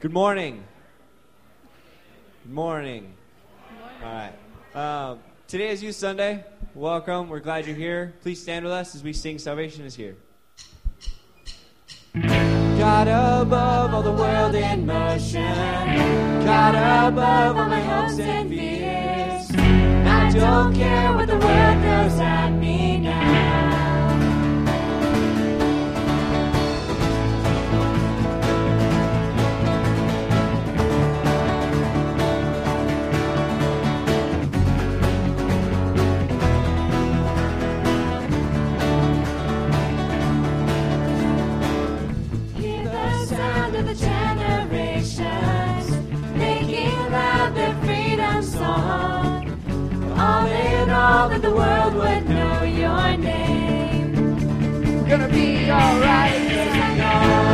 Good morning. Good morning. All right. Um, today is Youth Sunday. Welcome. We're glad you're here. Please stand with us as we sing Salvation is Here. God above all the world in motion. God above all my hopes and fears. I don't care what the world throws at me now. World would know your name. Gonna be alright, 'cause I know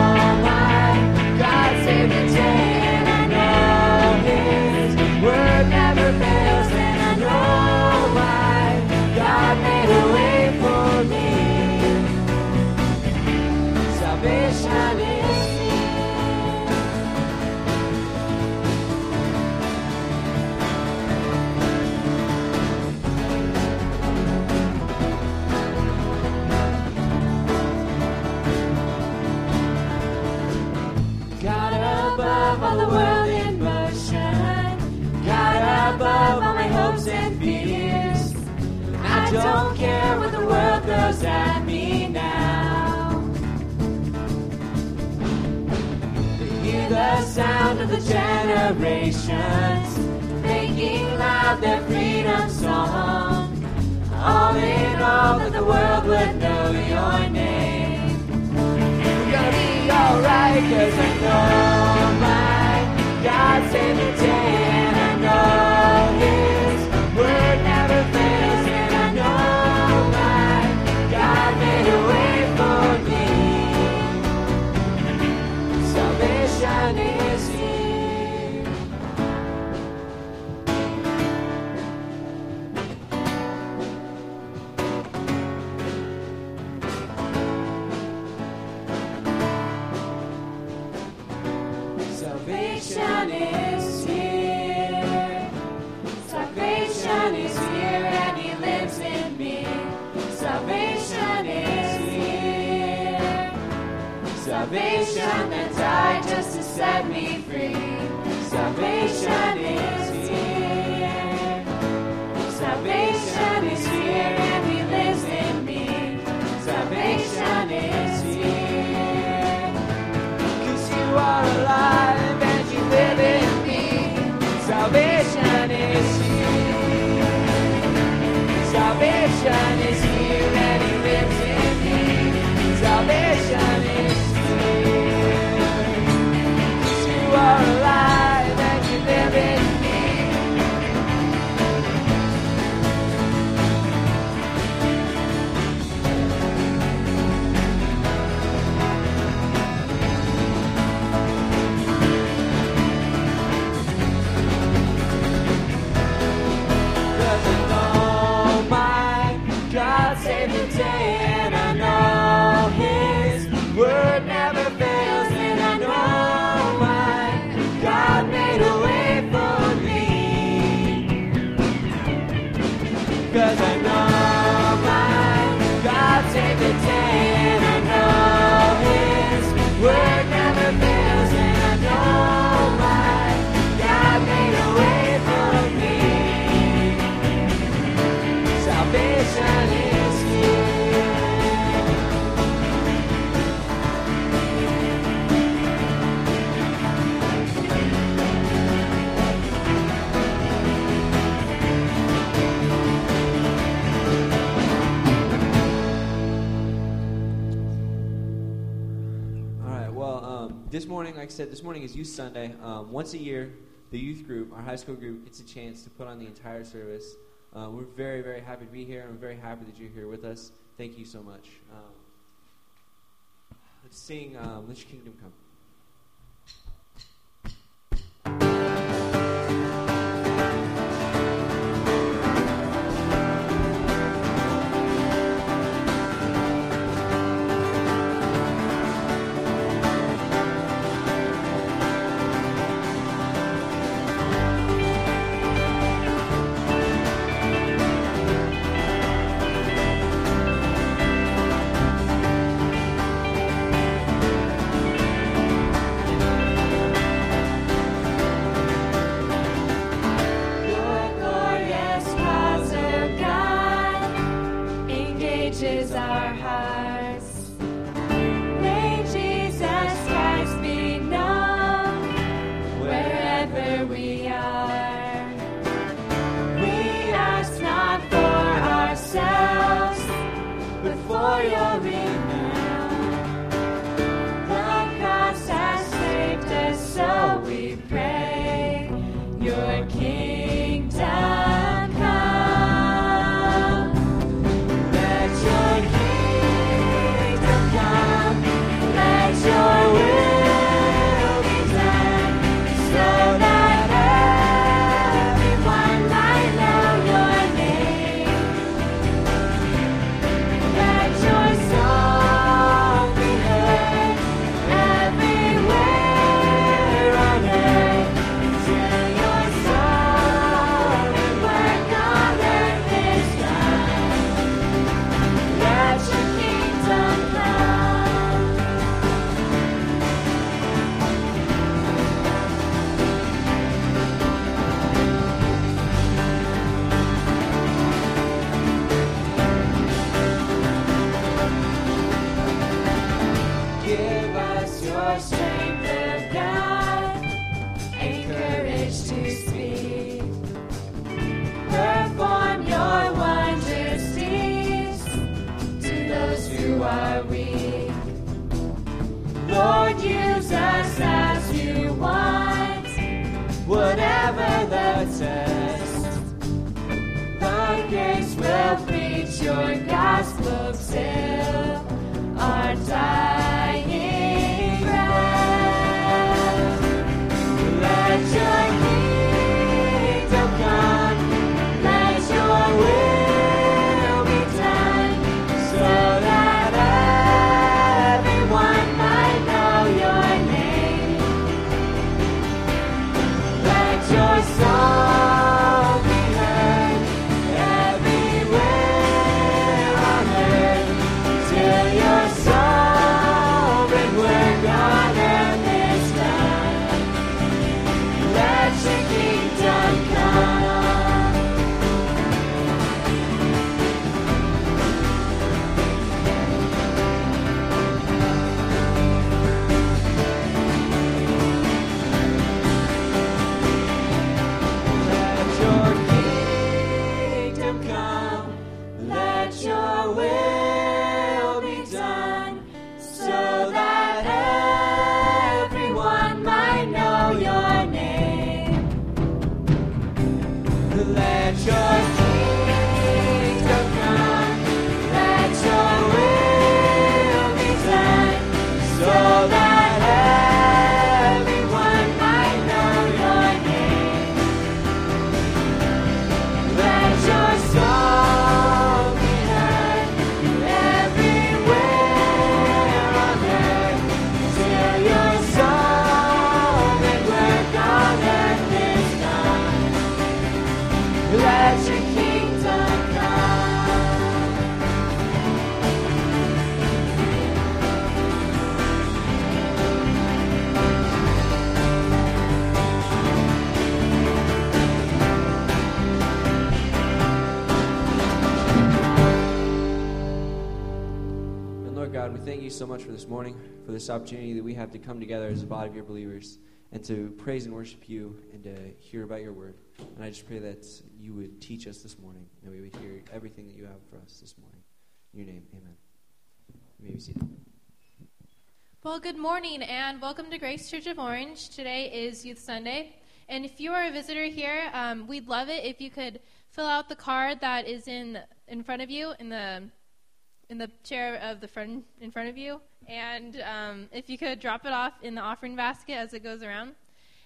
don't care what the world throws at me now. Hear the sound of the generations making loud their freedom song. All in all, that the world would know your name. We're gonna be alright, cause I know my God saved the day, and I know His like said, this morning is Youth Sunday. Um, once a year, the youth group, our high school group, gets a chance to put on the entire service. Uh, we're very, very happy to be here. And I'm very happy that you're here with us. Thank you so much. Um, let's sing um, "Let Kingdom Come." So our for this morning, for this opportunity that we have to come together as a body of your believers and to praise and worship you and to hear about your word. And I just pray that you would teach us this morning, and we would hear everything that you have for us this morning. In your name, amen. You may be seated. Well, good morning and welcome to Grace Church of Orange. Today is Youth Sunday. And if you are a visitor here, um, we'd love it if you could fill out the card that is in in front of you in the in the chair of the front in front of you, and um, if you could drop it off in the offering basket as it goes around.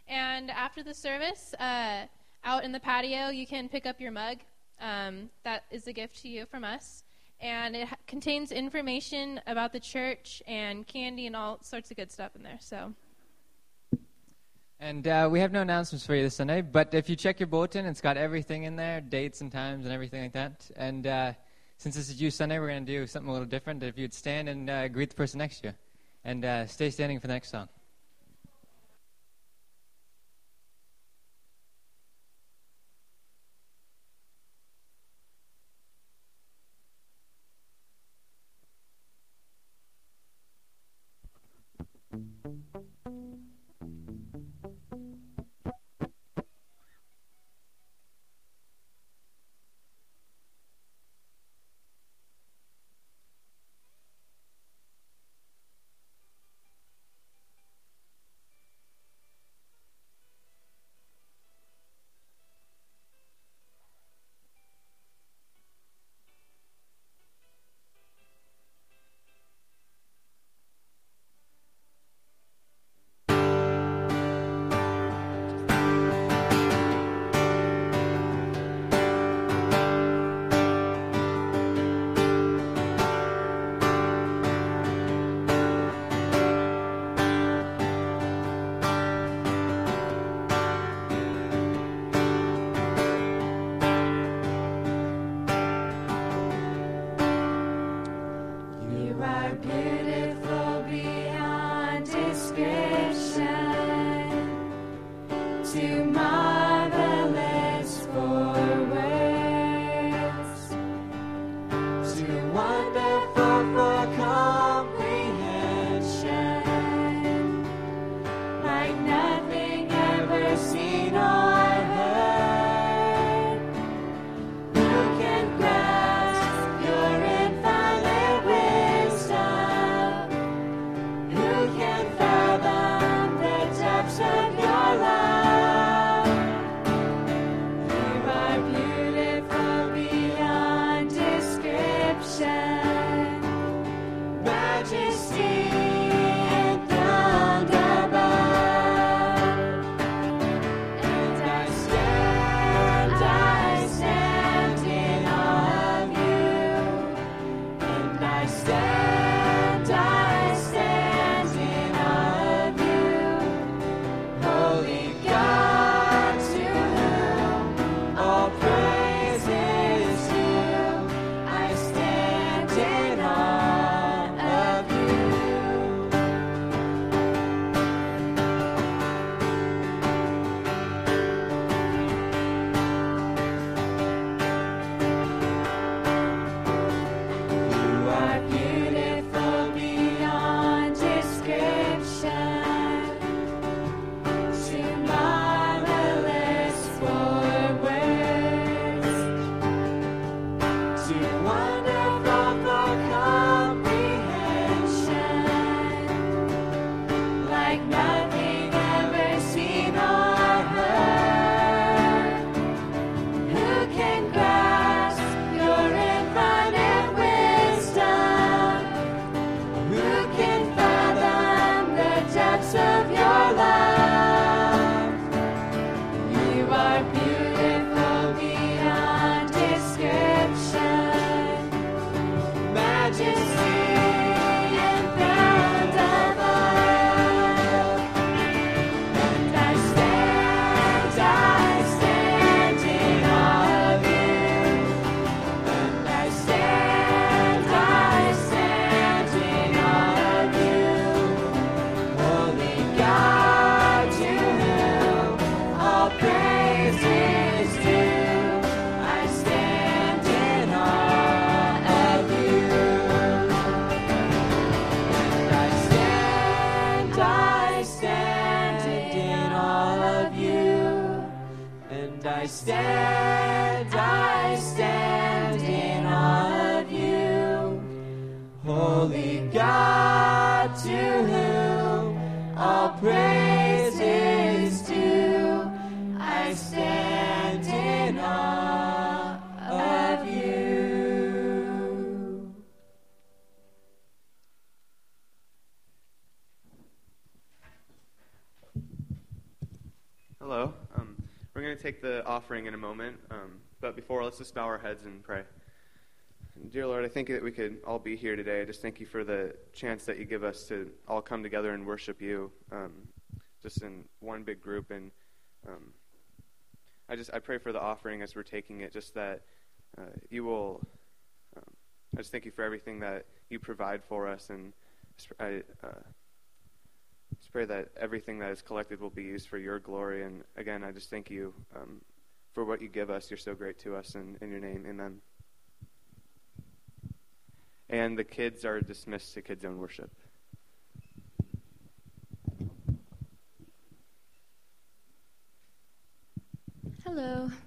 And after the service, uh, out in the patio, you can pick up your mug. Um, that is a gift to you from us, and it ha- contains information about the church and candy and all sorts of good stuff in there. So. And uh, we have no announcements for you this Sunday, but if you check your bulletin, it's got everything in there, dates and times and everything like that. And uh, since this is Youth Sunday, we're going to do something a little different. If you'd stand and uh, greet the person next to you, and uh, stay standing for the next song. Offering in a moment, um, but before, let's just bow our heads and pray. Dear Lord, I think that we could all be here today. I just thank you for the chance that you give us to all come together and worship you, um, just in one big group. And um, I just I pray for the offering as we're taking it, just that uh, you will. Um, I just thank you for everything that you provide for us, and I. Uh, just pray that everything that is collected will be used for your glory. And again, I just thank you um, for what you give us. You're so great to us. And in your name, amen. And the kids are dismissed to Kids own Worship. Hello.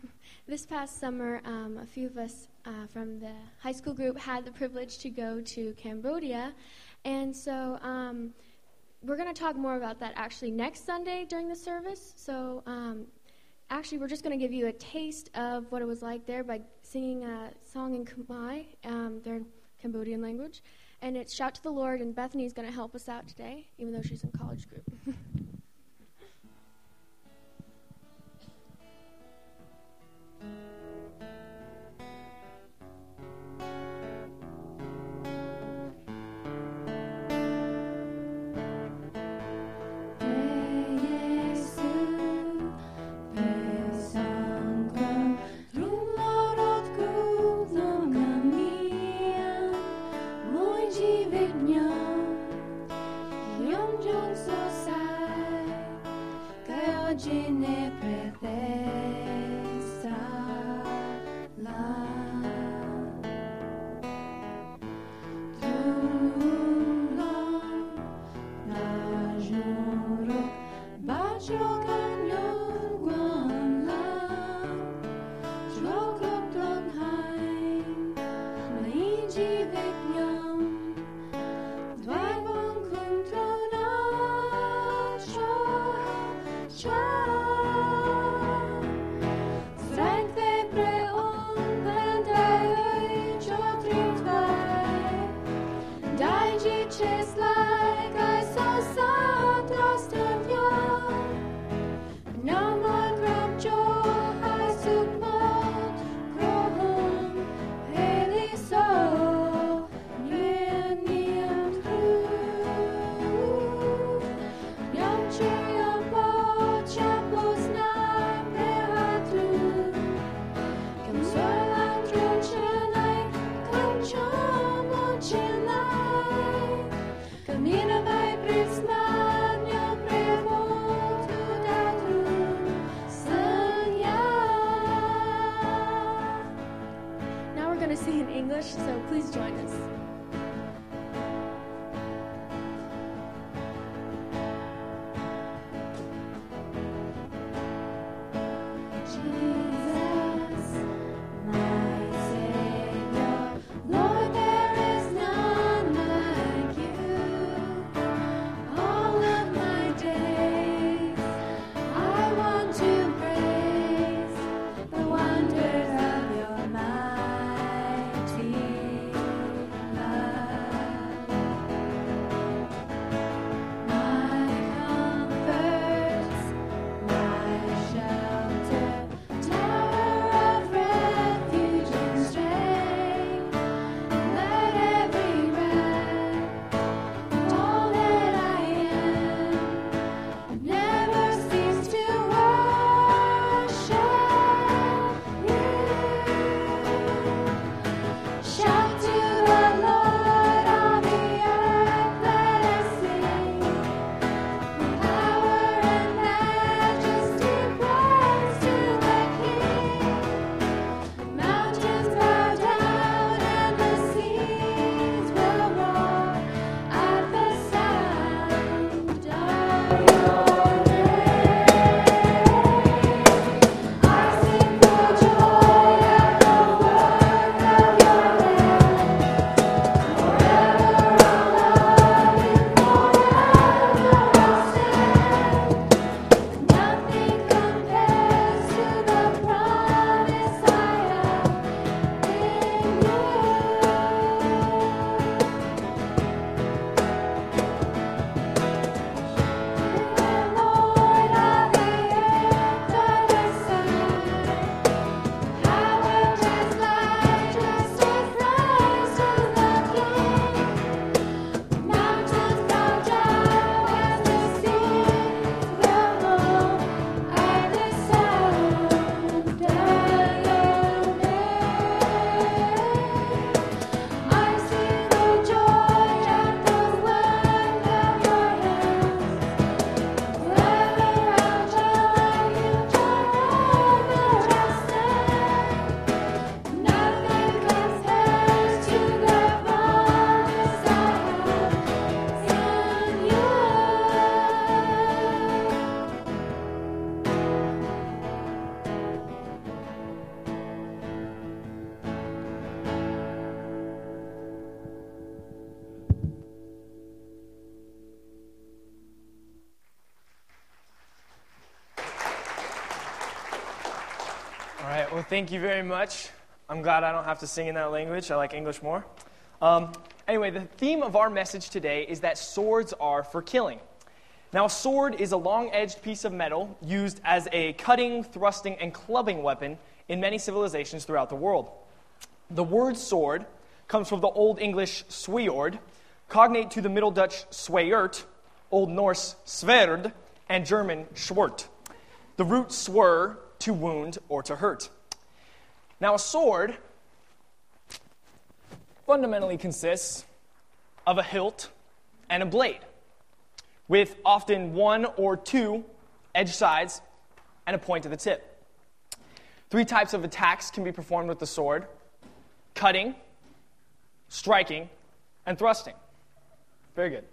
This past summer, um, a few of us uh, from the high school group had the privilege to go to Cambodia. And so um, we're going to talk more about that actually next Sunday during the service. So um, actually, we're just going to give you a taste of what it was like there by singing a song in Khmer, um, their Cambodian language. And it's Shout to the Lord, and Bethany's going to help us out today, even though she's in college group. thank you very much. I'm glad I don't have to sing in that language. I like English more. Um, anyway, the theme of our message today is that swords are for killing. Now, a sword is a long edged piece of metal used as a cutting, thrusting, and clubbing weapon in many civilizations throughout the world. The word sword comes from the Old English sword, cognate to the Middle Dutch sweert, Old Norse sverd, and German schwert. The root swer, to wound or to hurt. Now, a sword fundamentally consists of a hilt and a blade, with often one or two edge sides and a point at the tip. Three types of attacks can be performed with the sword cutting, striking, and thrusting. Very good.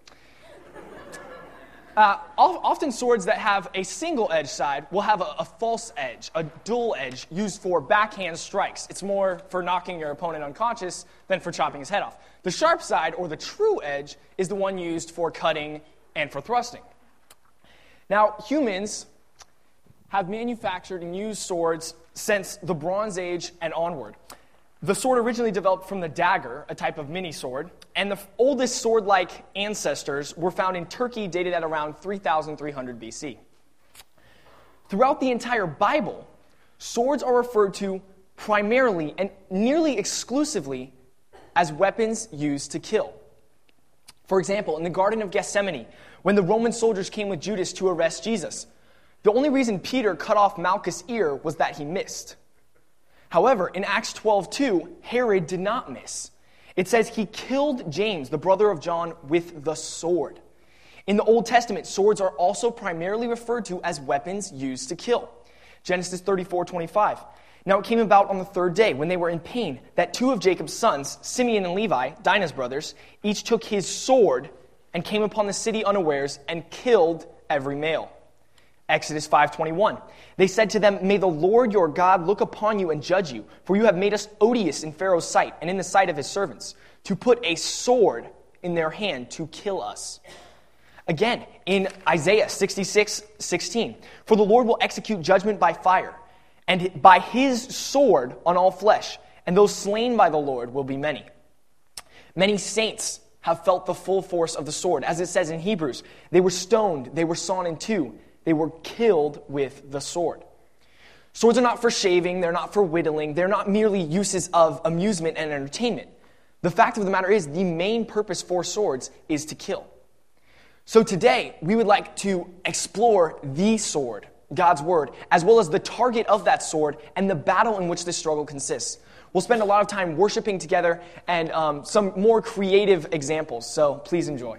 Uh, often, swords that have a single edge side will have a, a, false edge, a dual edge, used for backhand strikes. It's more for knocking your opponent unconscious than for chopping his head off. The sharp side, or the true edge, is the one used for cutting and for thrusting. Now, humans have manufactured and used swords since the Bronze Age and onward. The sword originally developed from the dagger, a type of mini sword, and the oldest sword like ancestors were found in Turkey, dated at around 3300 BC. Throughout the entire Bible, swords are referred to primarily and nearly exclusively as weapons used to kill. For example, in the Garden of Gethsemane, when the Roman soldiers came with Judas to arrest Jesus, the only reason Peter cut off Malchus' ear was that he missed. However, in Acts 12:2, Herod did not miss. It says he killed James, the brother of John, with the sword. In the Old Testament, swords are also primarily referred to as weapons used to kill. Genesis 34:25. Now it came about on the third day, when they were in pain, that two of Jacob's sons, Simeon and Levi, Dinah's brothers, each took his sword and came upon the city unawares and killed every male. Exodus 5:21. They said to them, "May the Lord your God look upon you and judge you, for you have made us odious in Pharaoh's sight and in the sight of his servants, to put a sword in their hand to kill us." Again, in Isaiah 66, 16, for the Lord will execute judgment by fire, and by his sword on all flesh, and those slain by the Lord will be many. Many saints have felt the full force of the sword. As it says in Hebrews, they were stoned, they were sawn in two, they were killed with the sword. Swords are not for shaving, they're not for whittling, they're not merely uses of amusement and entertainment. The fact of the matter is, the main purpose for swords is to kill. So today, we would like to explore the sword, God's word, as well as the target of that sword and the battle in which this struggle consists. We'll spend a lot of time worshiping together and um, some more creative examples, so please enjoy.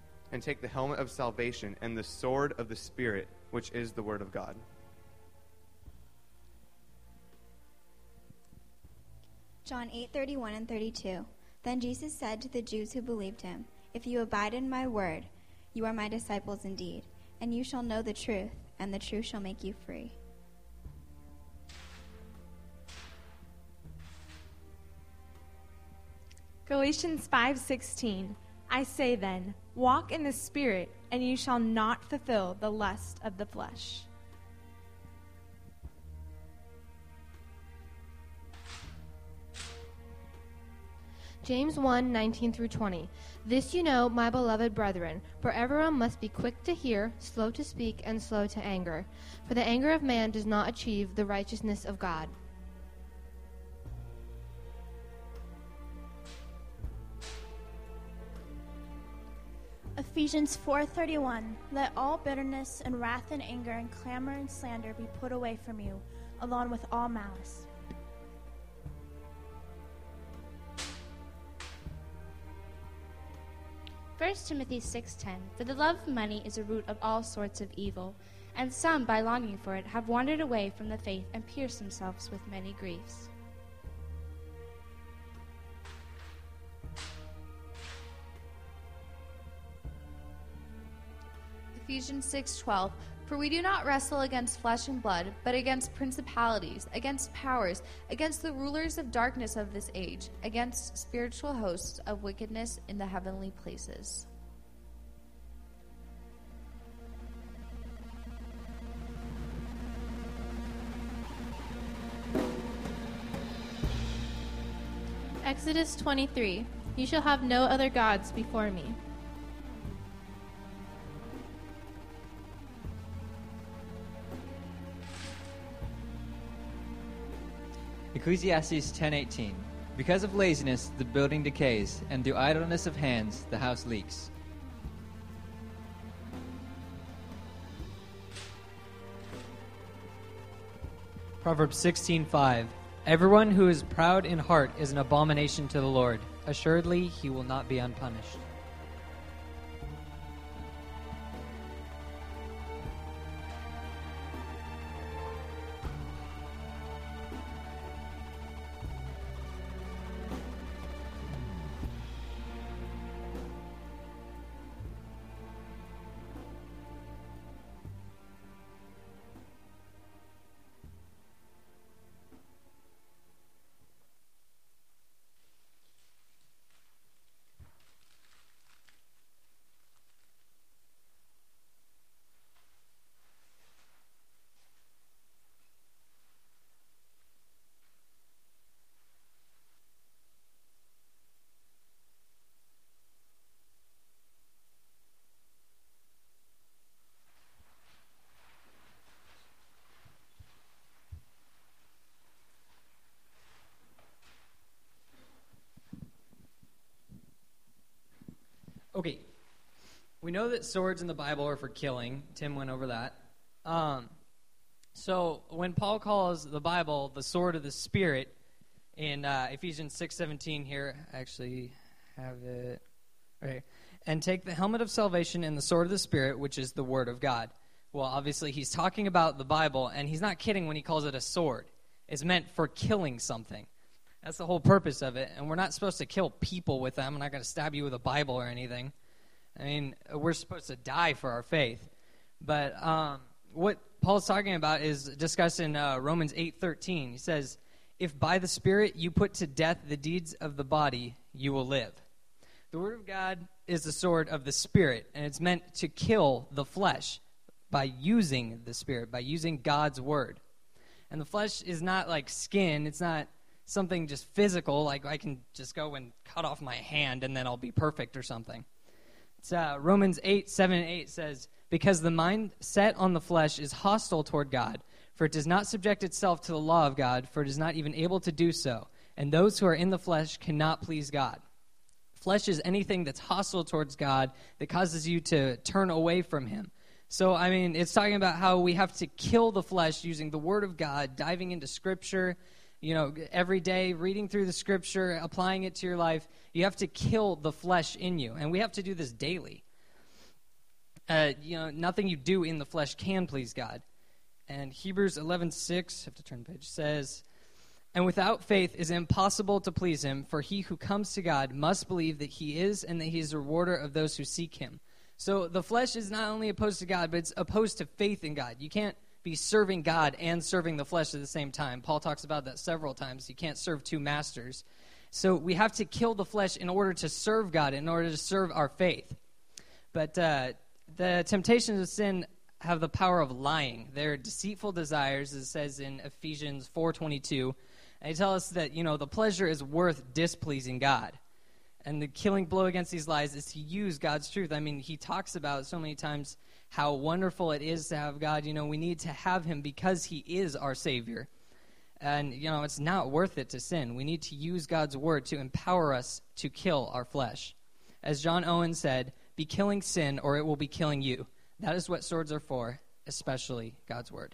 and take the helmet of salvation and the sword of the Spirit which is the Word of God. John 8:31 and 32. Then Jesus said to the Jews who believed him, If you abide in my word, you are my disciples indeed, and you shall know the truth, and the truth shall make you free. Galatians 5:16 I say then, walk in the spirit and you shall not fulfill the lust of the flesh. James 1 19 through 20. This you know, my beloved brethren, for everyone must be quick to hear, slow to speak, and slow to anger. For the anger of man does not achieve the righteousness of God. Ephesians 4:31 Let all bitterness and wrath and anger and clamor and slander be put away from you, along with all malice. First Timothy 6:10 For the love of money is a root of all sorts of evil, and some, by longing for it, have wandered away from the faith and pierced themselves with many griefs. Ephesians 6:12 For we do not wrestle against flesh and blood, but against principalities, against powers, against the rulers of darkness of this age, against spiritual hosts of wickedness in the heavenly places. Exodus 23 You shall have no other gods before me. Ecclesiastes 10:18 Because of laziness the building decays and through idleness of hands the house leaks. Proverbs 16:5 Everyone who is proud in heart is an abomination to the Lord. Assuredly, he will not be unpunished. Okay. We know that swords in the Bible are for killing. Tim went over that. Um, so when Paul calls the Bible the sword of the Spirit in uh, Ephesians 6:17 here, I actually have it. Okay. And take the helmet of salvation and the sword of the Spirit, which is the word of God. Well, obviously he's talking about the Bible, and he's not kidding when he calls it a sword. It's meant for killing something. That's the whole purpose of it. And we're not supposed to kill people with them. I'm not going to stab you with a Bible or anything. I mean, we're supposed to die for our faith. But um, what Paul's talking about is discussed in uh, Romans 8:13. He says, "If by the Spirit you put to death the deeds of the body, you will live." The Word of God is the sword of the Spirit, and it's meant to kill the flesh by using the Spirit, by using God's Word. And the flesh is not like skin; it's not something just physical, like I can just go and cut off my hand and then I'll be perfect or something. Uh, Romans 8, 7 and 8 says, Because the mind set on the flesh is hostile toward God, for it does not subject itself to the law of God, for it is not even able to do so. And those who are in the flesh cannot please God. Flesh is anything that's hostile towards God that causes you to turn away from Him. So, I mean, it's talking about how we have to kill the flesh using the Word of God, diving into Scripture, you know, every day, reading through the scripture, applying it to your life, you have to kill the flesh in you. And we have to do this daily. Uh, you know, nothing you do in the flesh can please God. And Hebrews 11:6, have to turn page, says, "And without faith is impossible to please him, for he who comes to God must believe that he is and that he is a rewarder of those who seek him." So the flesh is not only opposed to God, but it's opposed to faith in God. You can't be serving God and serving the flesh at the same time. Paul talks about that several times. You can't serve two masters. So we have to kill the flesh in order to serve God, in order to serve our faith. But uh, the temptations of sin have the power of lying. They're deceitful desires, as it says in Ephesians 4.22. And they tell us that, you know, the pleasure is worth displeasing God. And the killing blow against these lies is to use God's truth. I mean, he talks about so many times how wonderful it is to have God. You know, we need to have Him because He is our Savior. And, you know, it's not worth it to sin. We need to use God's Word to empower us to kill our flesh. As John Owen said, be killing sin or it will be killing you. That is what swords are for, especially God's Word.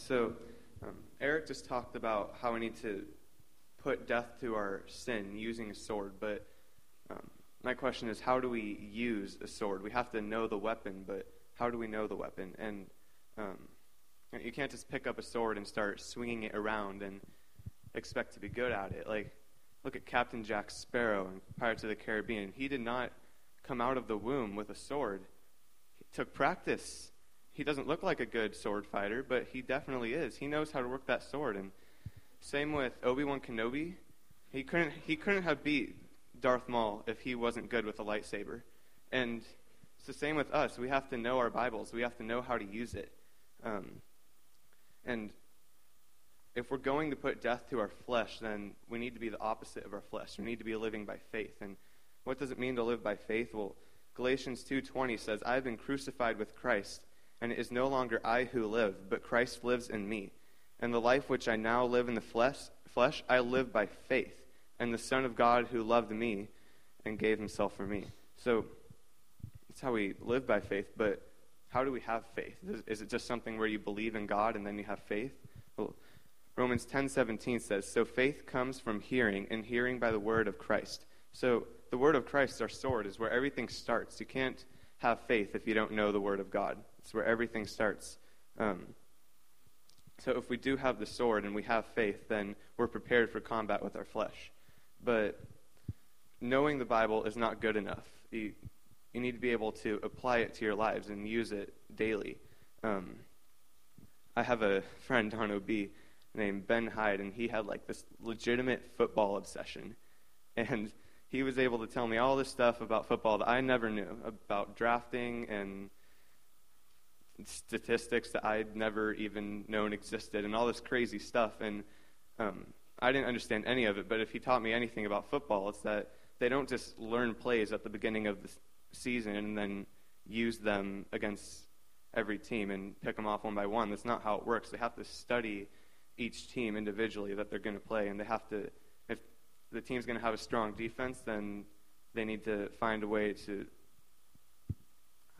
So um, Eric just talked about how we need to put death to our sin using a sword, but um, my question is how do we use a sword? We have to know the weapon, but how do we know the weapon? And um, you can't just pick up a sword and start swinging it around and expect to be good at it. Like, look at Captain Jack Sparrow in Pirates of the Caribbean. He did not come out of the womb with a sword. He took practice. He doesn't look like a good sword fighter, but he definitely is. He knows how to work that sword. And same with Obi Wan Kenobi. He couldn't he couldn't have beat Darth Maul if he wasn't good with a lightsaber. And it's the same with us. We have to know our Bibles. We have to know how to use it. Um, and if we're going to put death to our flesh, then we need to be the opposite of our flesh. We need to be living by faith. And what does it mean to live by faith? Well, Galatians 2:20 says, "I have been crucified with Christ, and it is no longer I who live, but Christ lives in me. And the life which I now live in the flesh, flesh I live by faith, and the Son of God who loved me and gave himself for me." So that's how we live by faith, but how do we have faith? Is, it just something where you believe in God and then you have faith? Well, Romans 10:17 says, "So faith comes from hearing, and hearing by the word of Christ." So the word of Christ, our sword, is where everything starts. You can't have faith if you don't know the word of God. It's where everything starts. Um, so if we do have the sword and we have faith, then we're prepared for combat with our flesh. But knowing the Bible is not good enough. You, you need to be able to apply it to your lives and use it daily. Um, I have a friend on OB named Ben Hyde, and he had like this legitimate football obsession. And he was able to tell me all this stuff about football that I never knew about drafting and statistics that I'd never even known existed, and all this crazy stuff. And um, I didn't understand any of it, but if he taught me anything about football, it's that they don't just learn plays at the beginning of the season and then use them against every team and pick them off one by one. That's not how it works. They have to study each team individually that they're going to play, and they have to. If the team's going to have a strong defense, then they need to find a way to.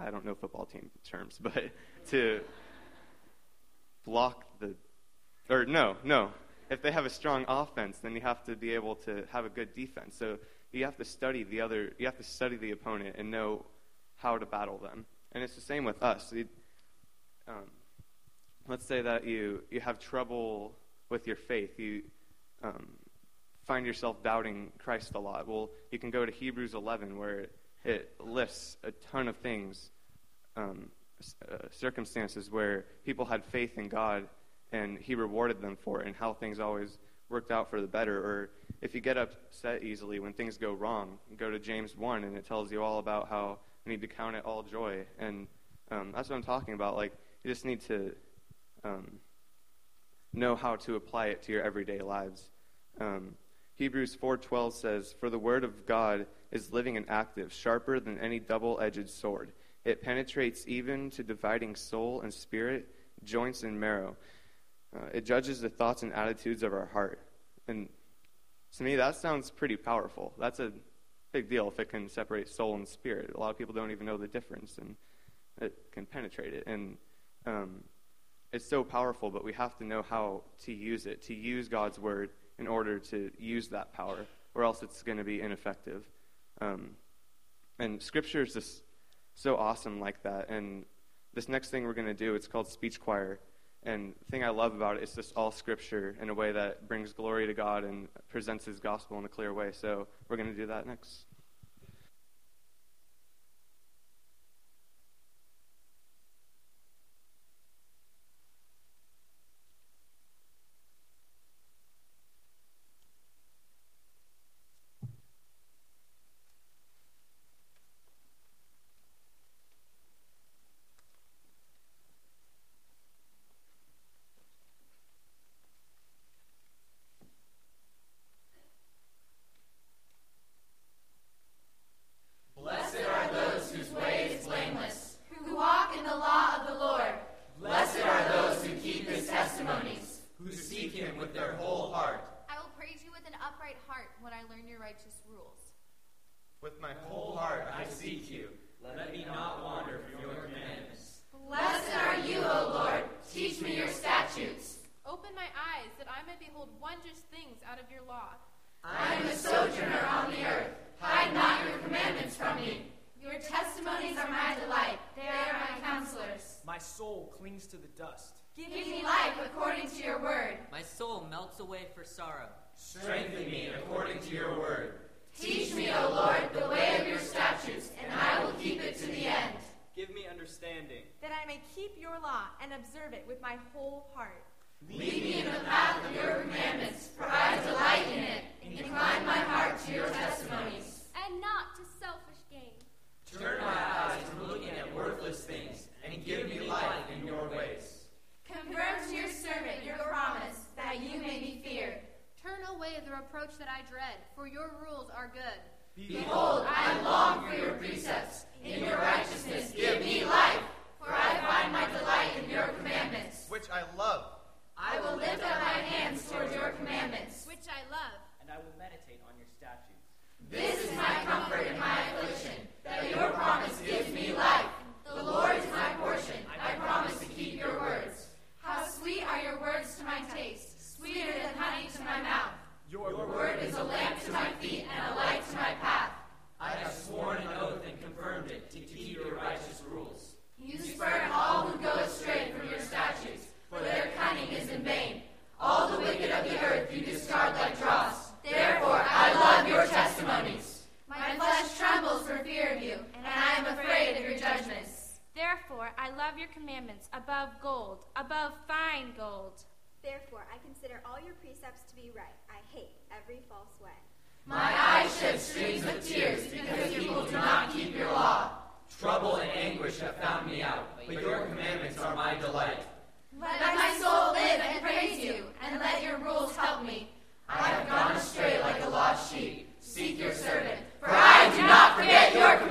I don't know football team terms, but to block the, or no, no. If they have a strong offense, then you have to be able to have a good defense. So you have to study the other. You have to study the opponent and know how to battle them. And it's the same with us. You, um, let's say that you, you have trouble with your faith. You um, find yourself doubting Christ a lot. Well, you can go to Hebrews 11, where it, it lists a ton of things, um, uh, circumstances where people had faith in God and He rewarded them for it, and how things always worked out for the better. Or if you get upset easily when things go wrong, go to James 1, and it tells you all about how you need to count it all joy. And um, that's what I'm talking about. Like, you just need to um, know how to apply it to your everyday lives. Um, Hebrews 4:12 says, "For the word of God is living and active, sharper than any double-edged sword. It penetrates even to dividing soul and spirit, joints and marrow. Uh, it judges the thoughts and attitudes of our heart." And to me, that sounds pretty powerful. That's a big deal if it can separate soul and spirit. A lot of people don't even know the difference, and it can penetrate it. And um, it's so powerful, but we have to know how to use it, to use God's word in order to use that power, or else it's going to be ineffective. Um, and Scripture is just so awesome like that. And this next thing we're going to do, it's called speech choir. And the thing I love about it is just all Scripture in a way that brings glory to God and presents His gospel in a clear way. So we're going to do that next. rules. With my whole heart I seek you. Let me not wander from your commandments. Blessed are you, O Lord. Teach me your statutes. Open my eyes that I may behold wondrous things out of your law. I am a sojourner on the earth. Hide not your commandments from me. Your testimonies are my delight. They are my counselors. My soul clings to the dust. Give me life according to your word. My soul melts away for sorrow. Strengthen me according to your word. Teach me, O Lord, the way of your statutes, and I will keep it to the end. Give me understanding. That I may keep your law and observe it with my whole heart. Lead me in the path of your commandments, for I delight in it. And incline my heart to your testimonies. And not to selfish gain. Turn my eyes from looking at worthless things, and give me life in your ways. Confirm to your servant your promise, that you may be feared. Turn away the reproach that I dread, for your rules are good. Behold, I long for your precepts. In your righteousness, give me life, for I find my delight in your commandments. Which I love. I will lift up my hands toward your commandments. Which I love. And I will meditate on your statutes. This is my comfort in my affliction, that your promise gives me life. The Lord is my portion. I promise to keep your words. How sweet are your words to my taste, sweeter than honey to my mouth. Your, Your word is a lamp to my feet and a light to my path. I have sworn an oath and confirmed it to keep your righteous rules. You spurn all who go astray from your statutes, for their cunning is in vain. All the wicked of the earth you discard like dross. Therefore I love your testimonies. My flesh trembles for fear of you, and I am afraid of your judgments. Therefore, I love your commandments above gold, above fine gold. Therefore, I consider all your precepts to be right. I hate every false way. My eyes shed streams of tears because people do not keep your law. Trouble and anguish have found me out, but your commandments are my delight. Let my soul live and praise you, and let your rules help me. I have gone astray like a lost sheep. Seek your servant, for I do not forget your commandments.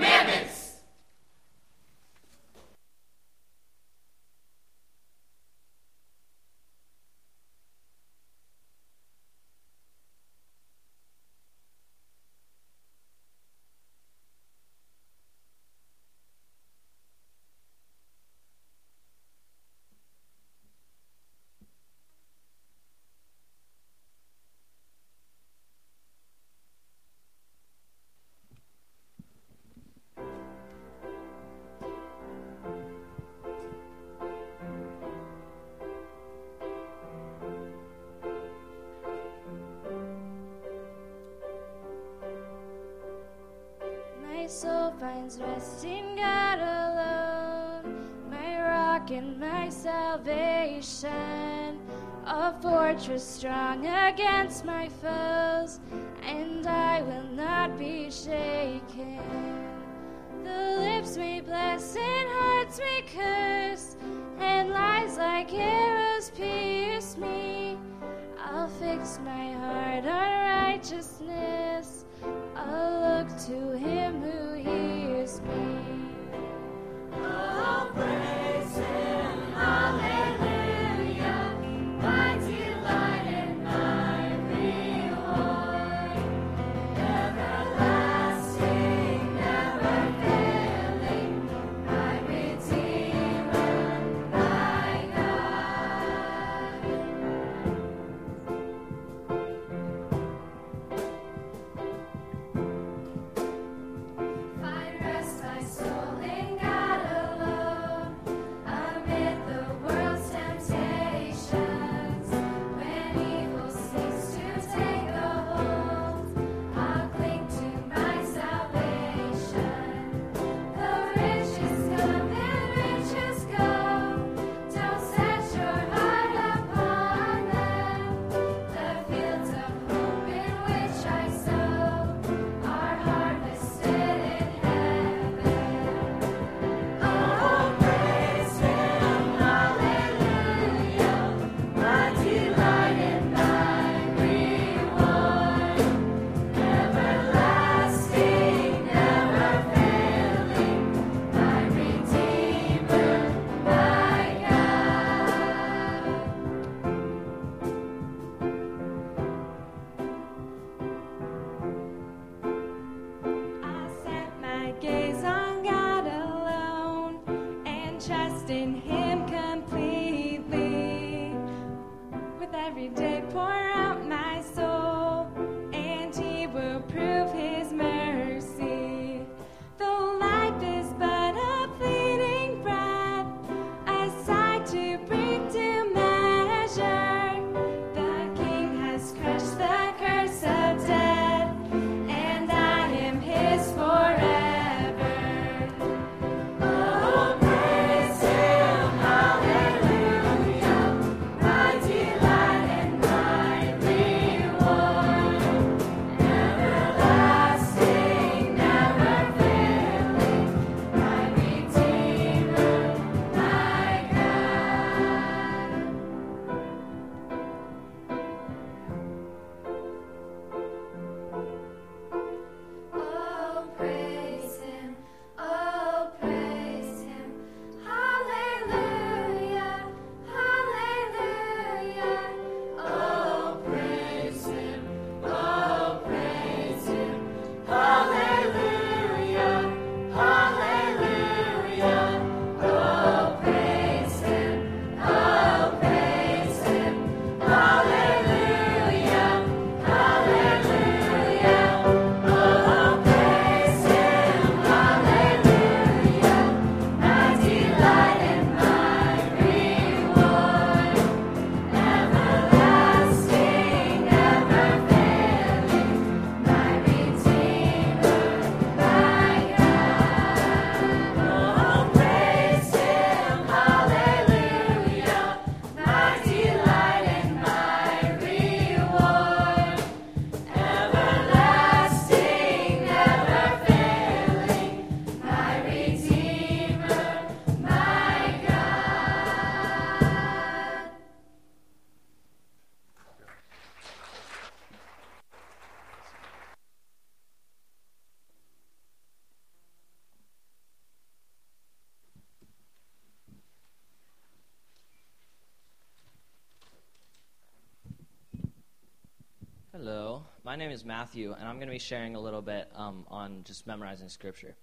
Name is Matthew, and I'm going to be sharing a little bit um, on just memorizing scripture.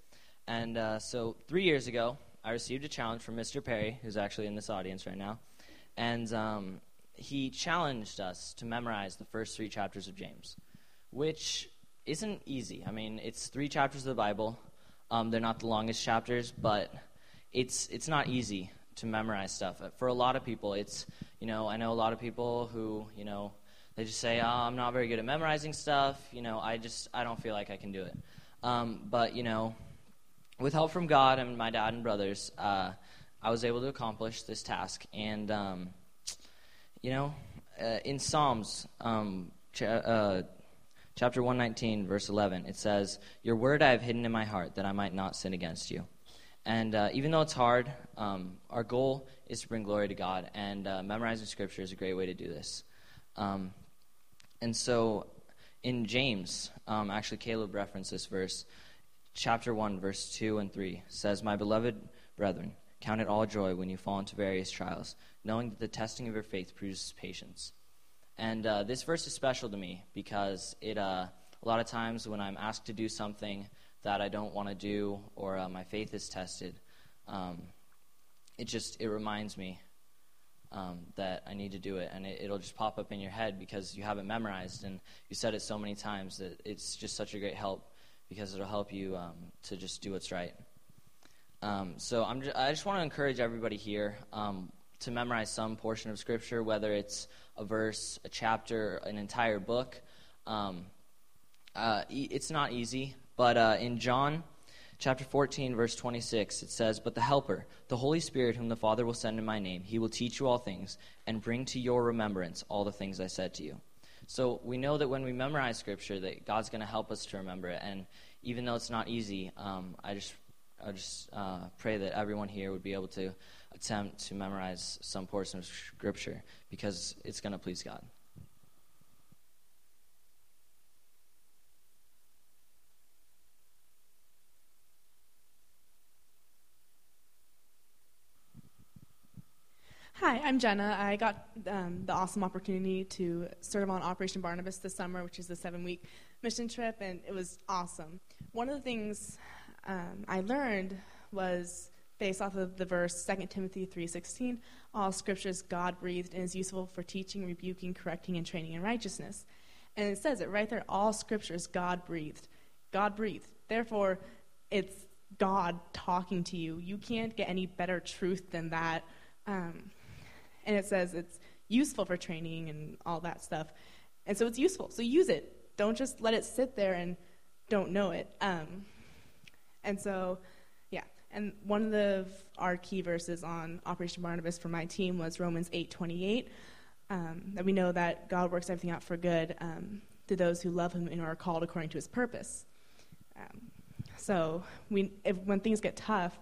And uh, so, three years ago, I received a challenge from Mr. Perry, who's actually in this audience right now, and um, he challenged us to memorize the first three chapters of James, which isn't easy. I mean, it's three chapters of the Bible. Um, they're not the longest chapters, but it's it's not easy to memorize stuff. For a lot of people, it's you know I know a lot of people who you know they just say oh, I'm not very good at memorizing stuff. You know I just I don't feel like I can do it. Um, but you know, with help from God and my dad and brothers, uh, I was able to accomplish this task. And um, you know, uh, in Psalms. Um, uh, chapter 119, verse 11, it says, Your word I have hidden in my heart that I might not sin against you. And uh, even though it's hard, um, our goal is to bring glory to God, and uh, memorizing scripture is a great way to do this. Um, and so in James, um, actually, Caleb referenced this verse, chapter 1, verse 2 and 3 says, My beloved brethren, count it all joy when you fall into various trials, knowing that the testing of your faith produces patience. And uh, this verse is special to me because it, uh, a lot of times when I'm asked to do something that I don't want to do or uh, my faith is tested, um, it just it reminds me um, that I need to do it, and it, will just pop up in your head because you have it memorized and you said it so many times that it's just such a great help because it'll help you um, to just do what's right. Um, so I'm just, I just want to encourage everybody here um, to memorize some portion of Scripture, whether it's a verse, a chapter, an entire book. Um, uh, it's not easy, but uh, in John chapter 14, verse 26, it says, But the Helper, the Holy Spirit, whom the Father will send in my name, he will teach you all things and bring to your remembrance all the things I said to you. So we know that when we memorize Scripture, that God's going to help us to remember it. And even though it's not easy, um, I just I just uh, pray that everyone here would be able to attempt to memorize some portion of Scripture because it's going to please God. Hi, I'm Jenna. I got um, the awesome opportunity to serve on Operation Barnabas this summer, which is the seven week mission trip, and it was awesome. One of the things um, I learned was based off of the verse 2 Timothy 3:16, all scripture is God-breathed and is useful for teaching, rebuking, correcting and training in righteousness. And it says it right there, all scripture is God-breathed. God-breathed. Therefore, it's God talking to you. You can't get any better truth than that. Um, and it says it's useful for training and all that stuff. And so it's useful. So use it. Don't just let it sit there and don't know it. Um, and so yeah. and one of the, our key verses on Operation Barnabas for my team was Romans 8:28. Um, that we know that God works everything out for good um, to those who love Him and are called according to His purpose. Um, so we, if, when things get tough,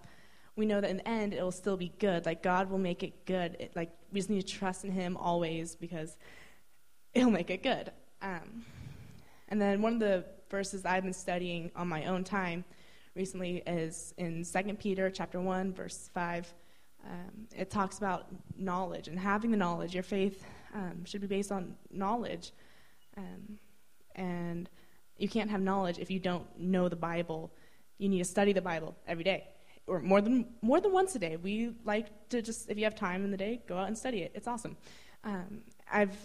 we know that in the end it will still be good. Like God will make it good. It, like we just need to trust in Him always because He'll make it good. Um, and then one of the verses I've been studying on my own time recently is in 2 Peter chapter 1, verse 5. Um, it talks about knowledge and having the knowledge. Your faith um, should be based on knowledge. Um, and you can't have knowledge if you don't know the Bible. You need to study the Bible every day, or more than more than once a day. We like to just, if you have time in the day, go out and study it. It's awesome. Um, I've,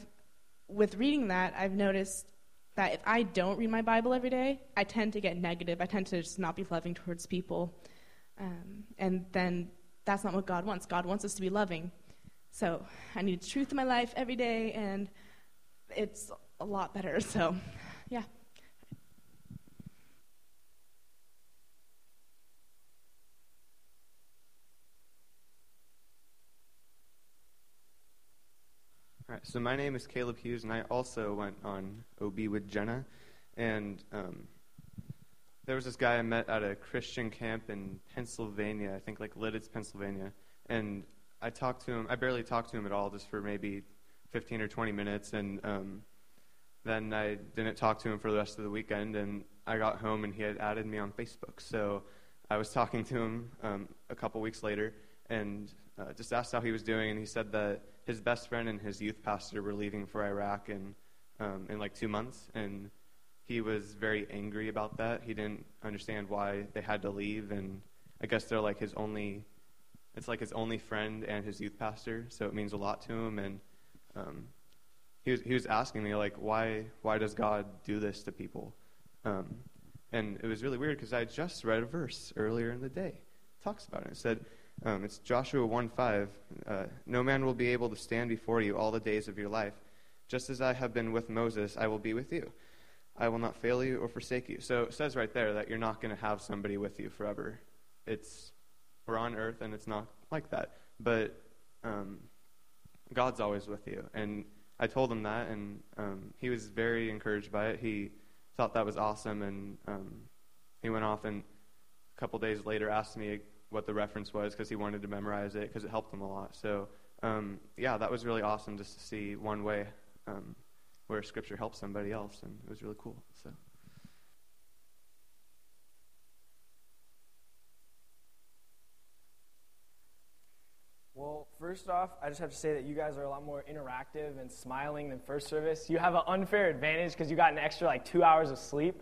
with reading that, I've noticed that if I don't read my Bible every day, I tend to get negative. I tend to just not be loving towards people. Um, and then that's not what God wants. God wants us to be loving. So I need truth in my life every day, and it's a lot better. So, yeah. So my name is Caleb Hughes, and I also went on OB with Jenna. And um, there was this guy I met at a Christian camp in Pennsylvania, I think like Lititz, Pennsylvania. And I talked to him, I barely talked to him at all, just for maybe 15 or 20 minutes. And um, then I didn't talk to him for the rest of the weekend. And I got home, and he had added me on Facebook. So I was talking to him um, a couple weeks later and uh, just asked how he was doing. And he said that his best friend and his youth pastor were leaving for Iraq in um, in like two months, and he was very angry about that. He didn't understand why they had to leave, and I guess they're like his only. It's like his only friend and his youth pastor, so it means a lot to him. And um, he was he was asking me like, why why does God do this to people? Um, and it was really weird because I just read a verse earlier in the day. It talks about it. It said, um, it's Joshua 1 5. Uh, no man will be able to stand before you all the days of your life. Just as I have been with Moses, I will be with you. I will not fail you or forsake you. So it says right there that you're not going to have somebody with you forever. It's we're on earth and it's not like that. But um, God's always with you. And I told him that, and um, he was very encouraged by it. He thought that was awesome, and um, he went off and a couple days later asked me what the reference was because he wanted to memorize it because it helped him a lot. So um, yeah, that was really awesome just to see one way um, where Scripture helps somebody else, and it was really cool. So. Well, first off, I just have to say that you guys are a lot more interactive and smiling than first service. You have an unfair advantage because you got an extra like two hours of sleep.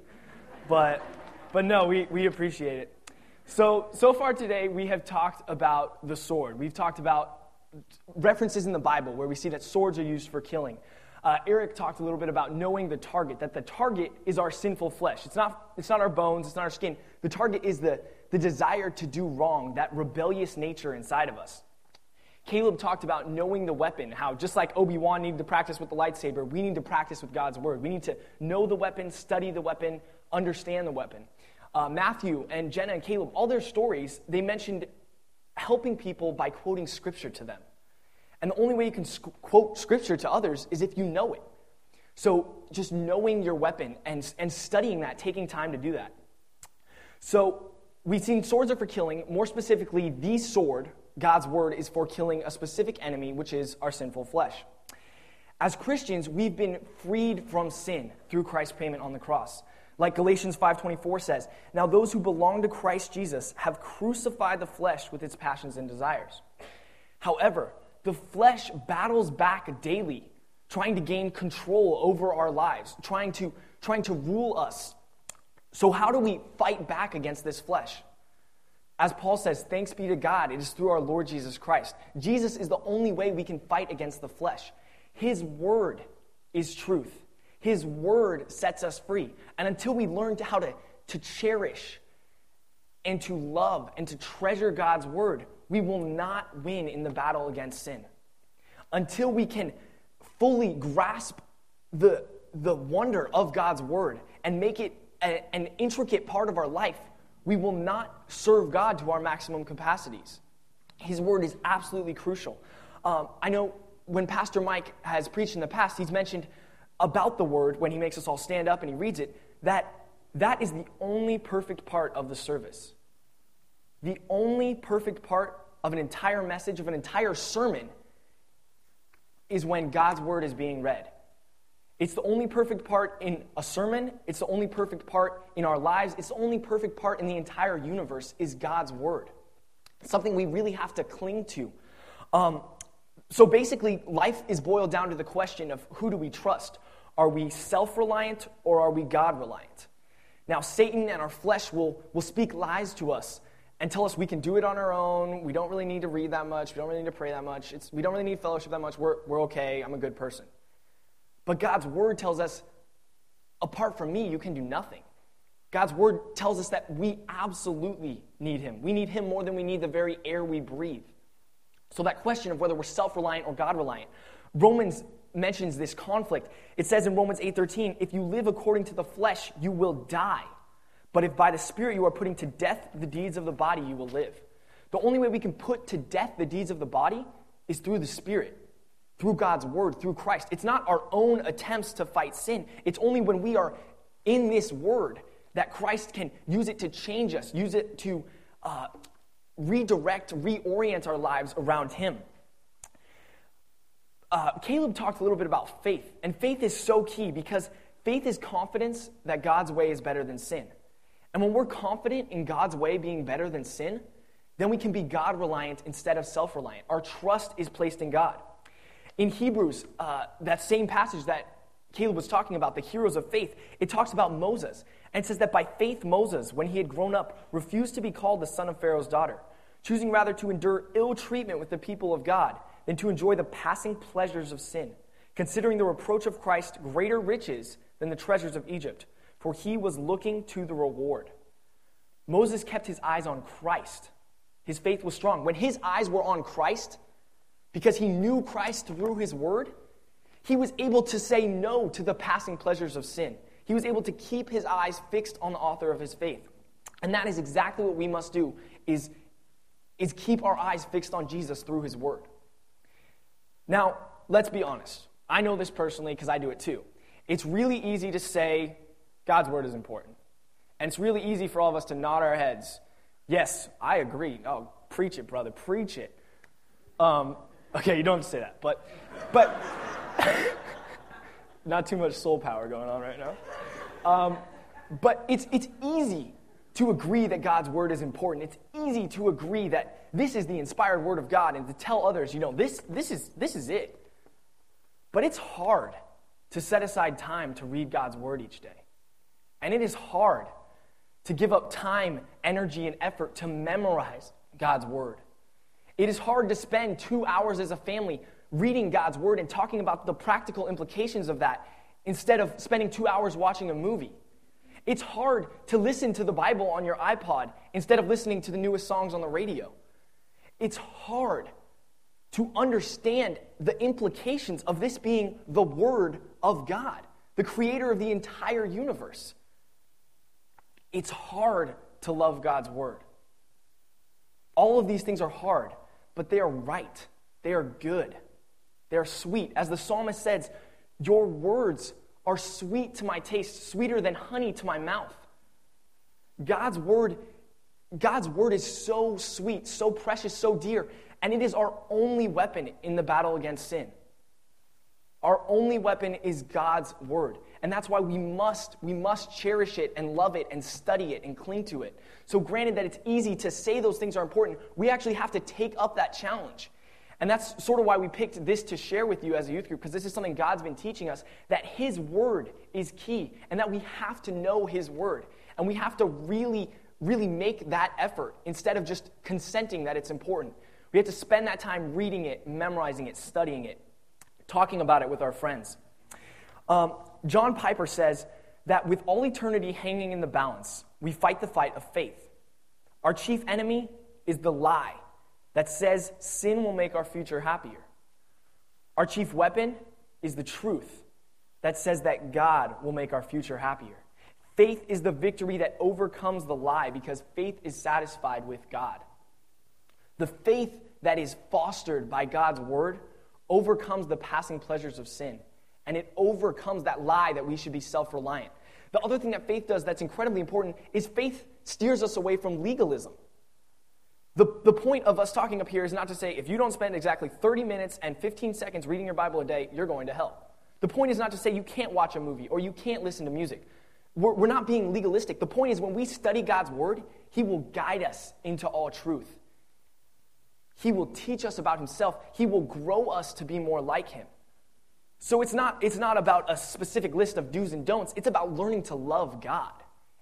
But, but no, we, we appreciate it. So, so far today, we have talked about the sword. We've talked about references in the Bible where we see that swords are used for killing. Uh, Eric talked a little bit about knowing the target, that the target is our sinful flesh. It's not, it's not our bones, it's not our skin. The target is the, the desire to do wrong, that rebellious nature inside of us. Caleb talked about knowing the weapon, how just like Obi Wan needed to practice with the lightsaber, we need to practice with God's word. We need to know the weapon, study the weapon, understand the weapon. Uh, Matthew and Jenna and Caleb, all their stories, they mentioned helping people by quoting scripture to them. And the only way you can sc- quote scripture to others is if you know it. So just knowing your weapon and, and studying that, taking time to do that. So we've seen swords are for killing, more specifically, the sword God's word is for killing a specific enemy, which is our sinful flesh. As Christians, we've been freed from sin through Christ's payment on the cross. Like Galatians 5:24 says, "Now those who belong to Christ Jesus have crucified the flesh with its passions and desires." However, the flesh battles back daily, trying to gain control over our lives, trying to trying to rule us. So how do we fight back against this flesh? As Paul says, thanks be to God, it is through our Lord Jesus Christ. Jesus is the only way we can fight against the flesh. His word is truth. His word sets us free. And until we learn to how to, to cherish and to love and to treasure God's word, we will not win in the battle against sin. Until we can fully grasp the, the wonder of God's word and make it a, an intricate part of our life, we will not serve God to our maximum capacities. His word is absolutely crucial. Um, I know when Pastor Mike has preached in the past, he's mentioned about the word when he makes us all stand up and he reads it, that that is the only perfect part of the service. The only perfect part of an entire message, of an entire sermon, is when God's word is being read. It's the only perfect part in a sermon. It's the only perfect part in our lives. It's the only perfect part in the entire universe is God's word. something we really have to cling to. Um, so basically, life is boiled down to the question of who do we trust? Are we self reliant or are we God reliant? Now, Satan and our flesh will, will speak lies to us and tell us we can do it on our own. We don't really need to read that much. We don't really need to pray that much. It's, we don't really need fellowship that much. We're, we're okay. I'm a good person. But God's word tells us, apart from me, you can do nothing. God's word tells us that we absolutely need him. We need him more than we need the very air we breathe. So, that question of whether we're self reliant or God reliant, Romans mentions this conflict. It says in Romans 8:13, if you live according to the flesh, you will die. But if by the Spirit you are putting to death the deeds of the body, you will live. The only way we can put to death the deeds of the body is through the Spirit through God's word, through Christ. It's not our own attempts to fight sin. It's only when we are in this word that Christ can use it to change us, use it to uh, redirect, reorient our lives around Him. Uh, Caleb talked a little bit about faith, and faith is so key because faith is confidence that God's way is better than sin. And when we're confident in God's way being better than sin, then we can be God reliant instead of self reliant. Our trust is placed in God. In Hebrews, uh, that same passage that Caleb was talking about, the heroes of faith, it talks about Moses. And says that by faith, Moses, when he had grown up, refused to be called the son of Pharaoh's daughter, choosing rather to endure ill treatment with the people of God than to enjoy the passing pleasures of sin, considering the reproach of Christ greater riches than the treasures of Egypt, for he was looking to the reward. Moses kept his eyes on Christ. His faith was strong. When his eyes were on Christ, because he knew Christ through his word, he was able to say no to the passing pleasures of sin. He was able to keep his eyes fixed on the author of his faith. And that is exactly what we must do is, is keep our eyes fixed on Jesus through his word. Now, let's be honest. I know this personally because I do it too. It's really easy to say God's word is important. And it's really easy for all of us to nod our heads. Yes, I agree. Oh, preach it, brother. Preach it. Um, okay, you don't have to say that. But, but not too much soul power going on right now. Um, but it's, it's easy to agree that God's word is important. It's easy to agree that this is the inspired word of God and to tell others, you know, this, this, is, this is it. But it's hard to set aside time to read God's word each day. And it is hard to give up time, energy, and effort to memorize God's word. It is hard to spend two hours as a family reading God's word and talking about the practical implications of that instead of spending two hours watching a movie. It's hard to listen to the Bible on your iPod instead of listening to the newest songs on the radio. It's hard to understand the implications of this being the Word of God, the creator of the entire universe. It's hard to love God's Word. All of these things are hard, but they are right. They are good. They are sweet. As the psalmist says, Your words are sweet to my taste, sweeter than honey to my mouth. God's word, God's word is so sweet, so precious, so dear, and it is our only weapon in the battle against sin. Our only weapon is God's word. And that's why we must, we must cherish it and love it and study it and cling to it. So, granted that it's easy to say those things are important, we actually have to take up that challenge. And that's sort of why we picked this to share with you as a youth group, because this is something God's been teaching us that His Word is key, and that we have to know His Word. And we have to really, really make that effort instead of just consenting that it's important. We have to spend that time reading it, memorizing it, studying it, talking about it with our friends. Um, John Piper says that with all eternity hanging in the balance, we fight the fight of faith. Our chief enemy is the lie that says sin will make our future happier. Our chief weapon is the truth that says that God will make our future happier. Faith is the victory that overcomes the lie because faith is satisfied with God. The faith that is fostered by God's word overcomes the passing pleasures of sin, and it overcomes that lie that we should be self reliant. The other thing that faith does that's incredibly important is faith steers us away from legalism. The, the point of us talking up here is not to say if you don't spend exactly 30 minutes and 15 seconds reading your Bible a day, you're going to hell. The point is not to say you can't watch a movie or you can't listen to music. We're, we're not being legalistic. The point is when we study God's Word, He will guide us into all truth. He will teach us about Himself, He will grow us to be more like Him. So it's not, it's not about a specific list of do's and don'ts, it's about learning to love God.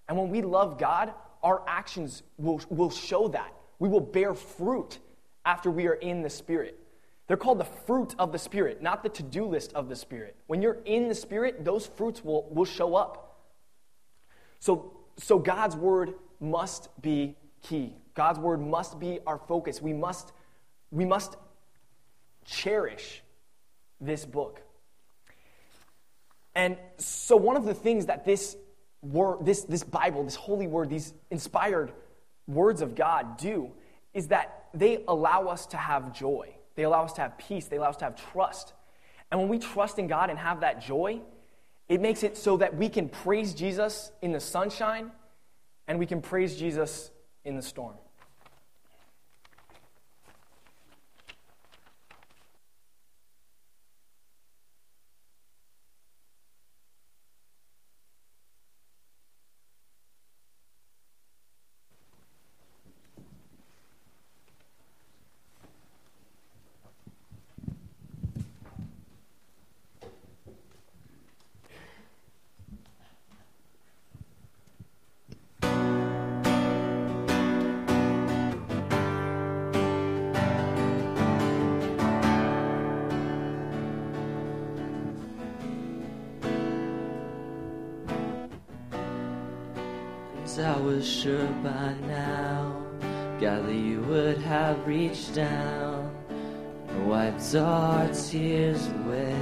And when we love God, our actions will, will show that we will bear fruit after we are in the Spirit. They're called the fruit of the Spirit, not the to do list of the Spirit. When you're in the Spirit, those fruits will, will show up. So, so God's Word must be key. God's Word must be our focus. We must, we must cherish this book. And so, one of the things that this word, this, this Bible, this holy word, these inspired words of God do is that they allow us to have joy. They allow us to have peace. They allow us to have trust. And when we trust in God and have that joy, it makes it so that we can praise Jesus in the sunshine and we can praise Jesus in the storm. And wiped our tears away,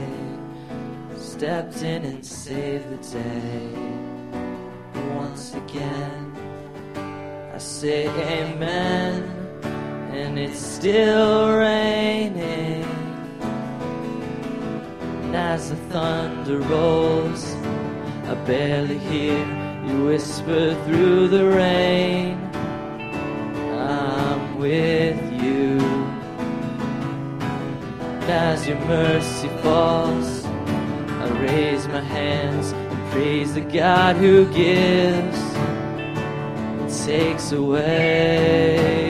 stepped in and saved the day. Once again, I say amen, and it's still raining. And as the thunder rolls, I barely hear you whisper through the rain. I'm with you. As your mercy falls, I raise my hands and praise the God who gives and takes away.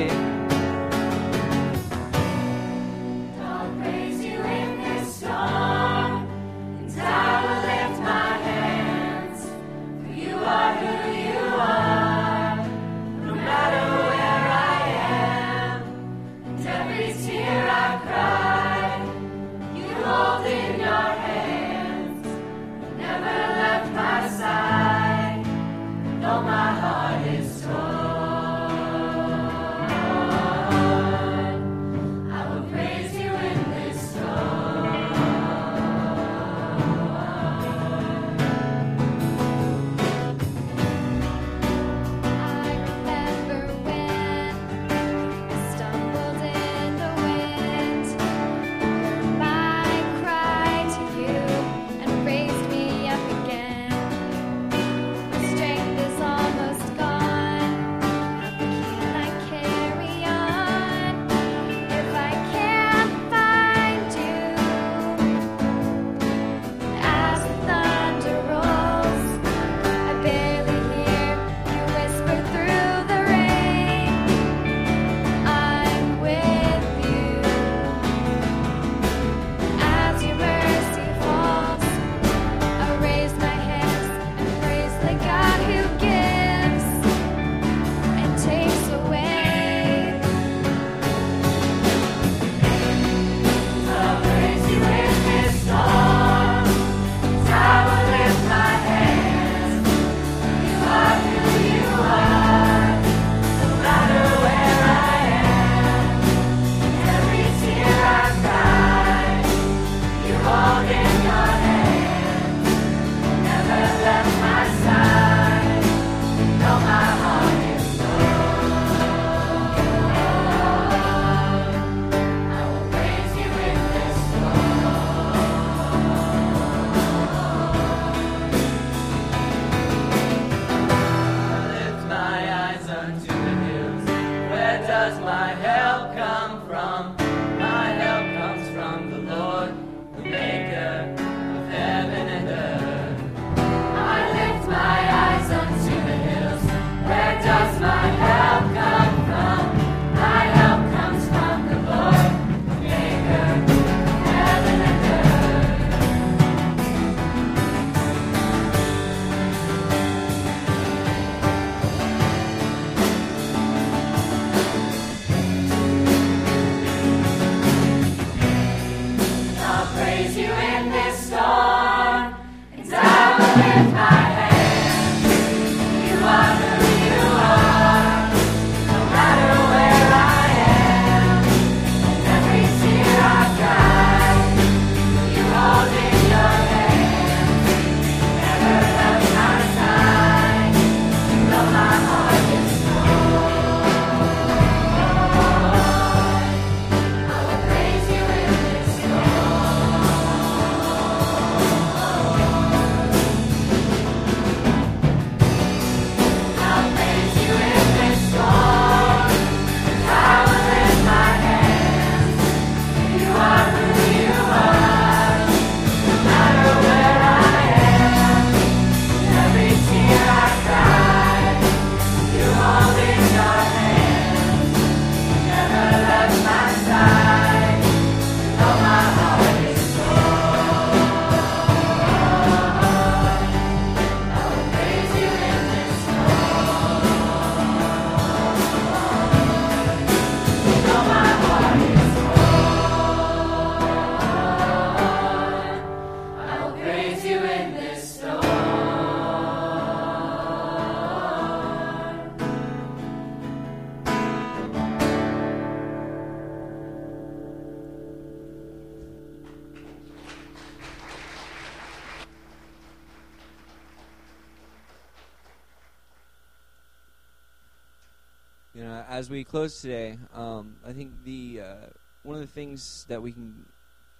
As we close today, um, I think the uh, one of the things that we can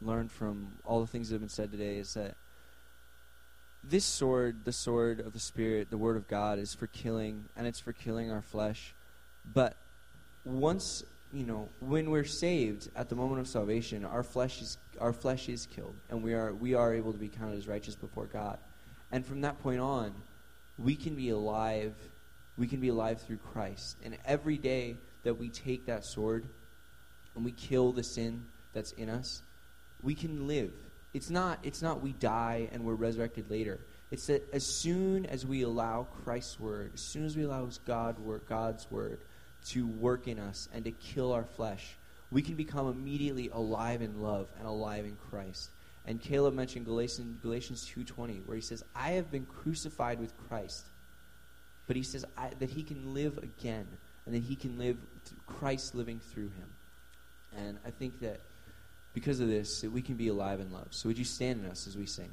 learn from all the things that have been said today is that this sword, the sword of the Spirit, the Word of God, is for killing, and it's for killing our flesh. But once you know, when we're saved at the moment of salvation, our flesh is our flesh is killed, and we are we are able to be counted as righteous before God. And from that point on, we can be alive. We can be alive through Christ. And every day that we take that sword and we kill the sin that's in us, we can live. It's not it's not we die and we're resurrected later. It's that as soon as we allow Christ's word, as soon as we allow God word, God's word to work in us and to kill our flesh, we can become immediately alive in love and alive in Christ. And Caleb mentioned Galatians, Galatians 2.20, where he says, I have been crucified with Christ. But he says that he can live again, and that he can live, Christ living through him. And I think that because of this, that we can be alive in love. So would you stand in us as we sing?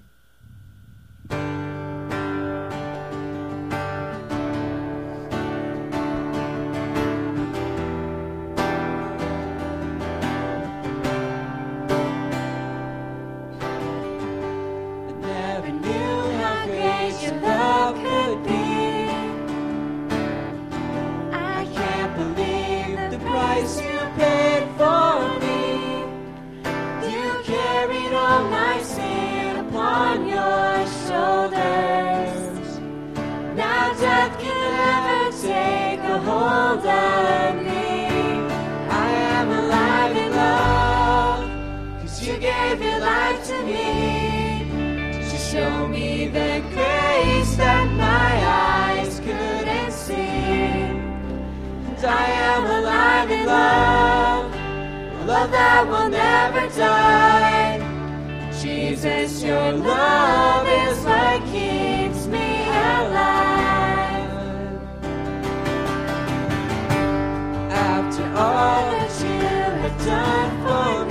the grace that my eyes couldn't see. And I am alive in love, love that will never die. Jesus, your love is what keeps me alive. After all that you have done for me.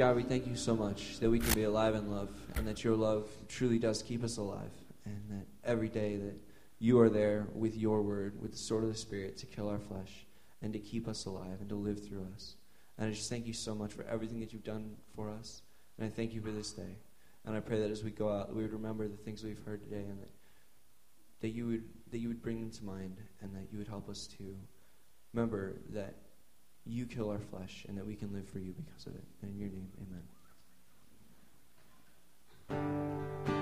God, we thank you so much that we can be alive in love and that your love truly does keep us alive and that every day that you are there with your word, with the sword of the Spirit to kill our flesh and to keep us alive and to live through us. And I just thank you so much for everything that you've done for us. And I thank you for this day. And I pray that as we go out, we would remember the things we've heard today and that, that, you, would, that you would bring them to mind and that you would help us to remember that you kill our flesh and that we can live for you because of it. And in your name, amen.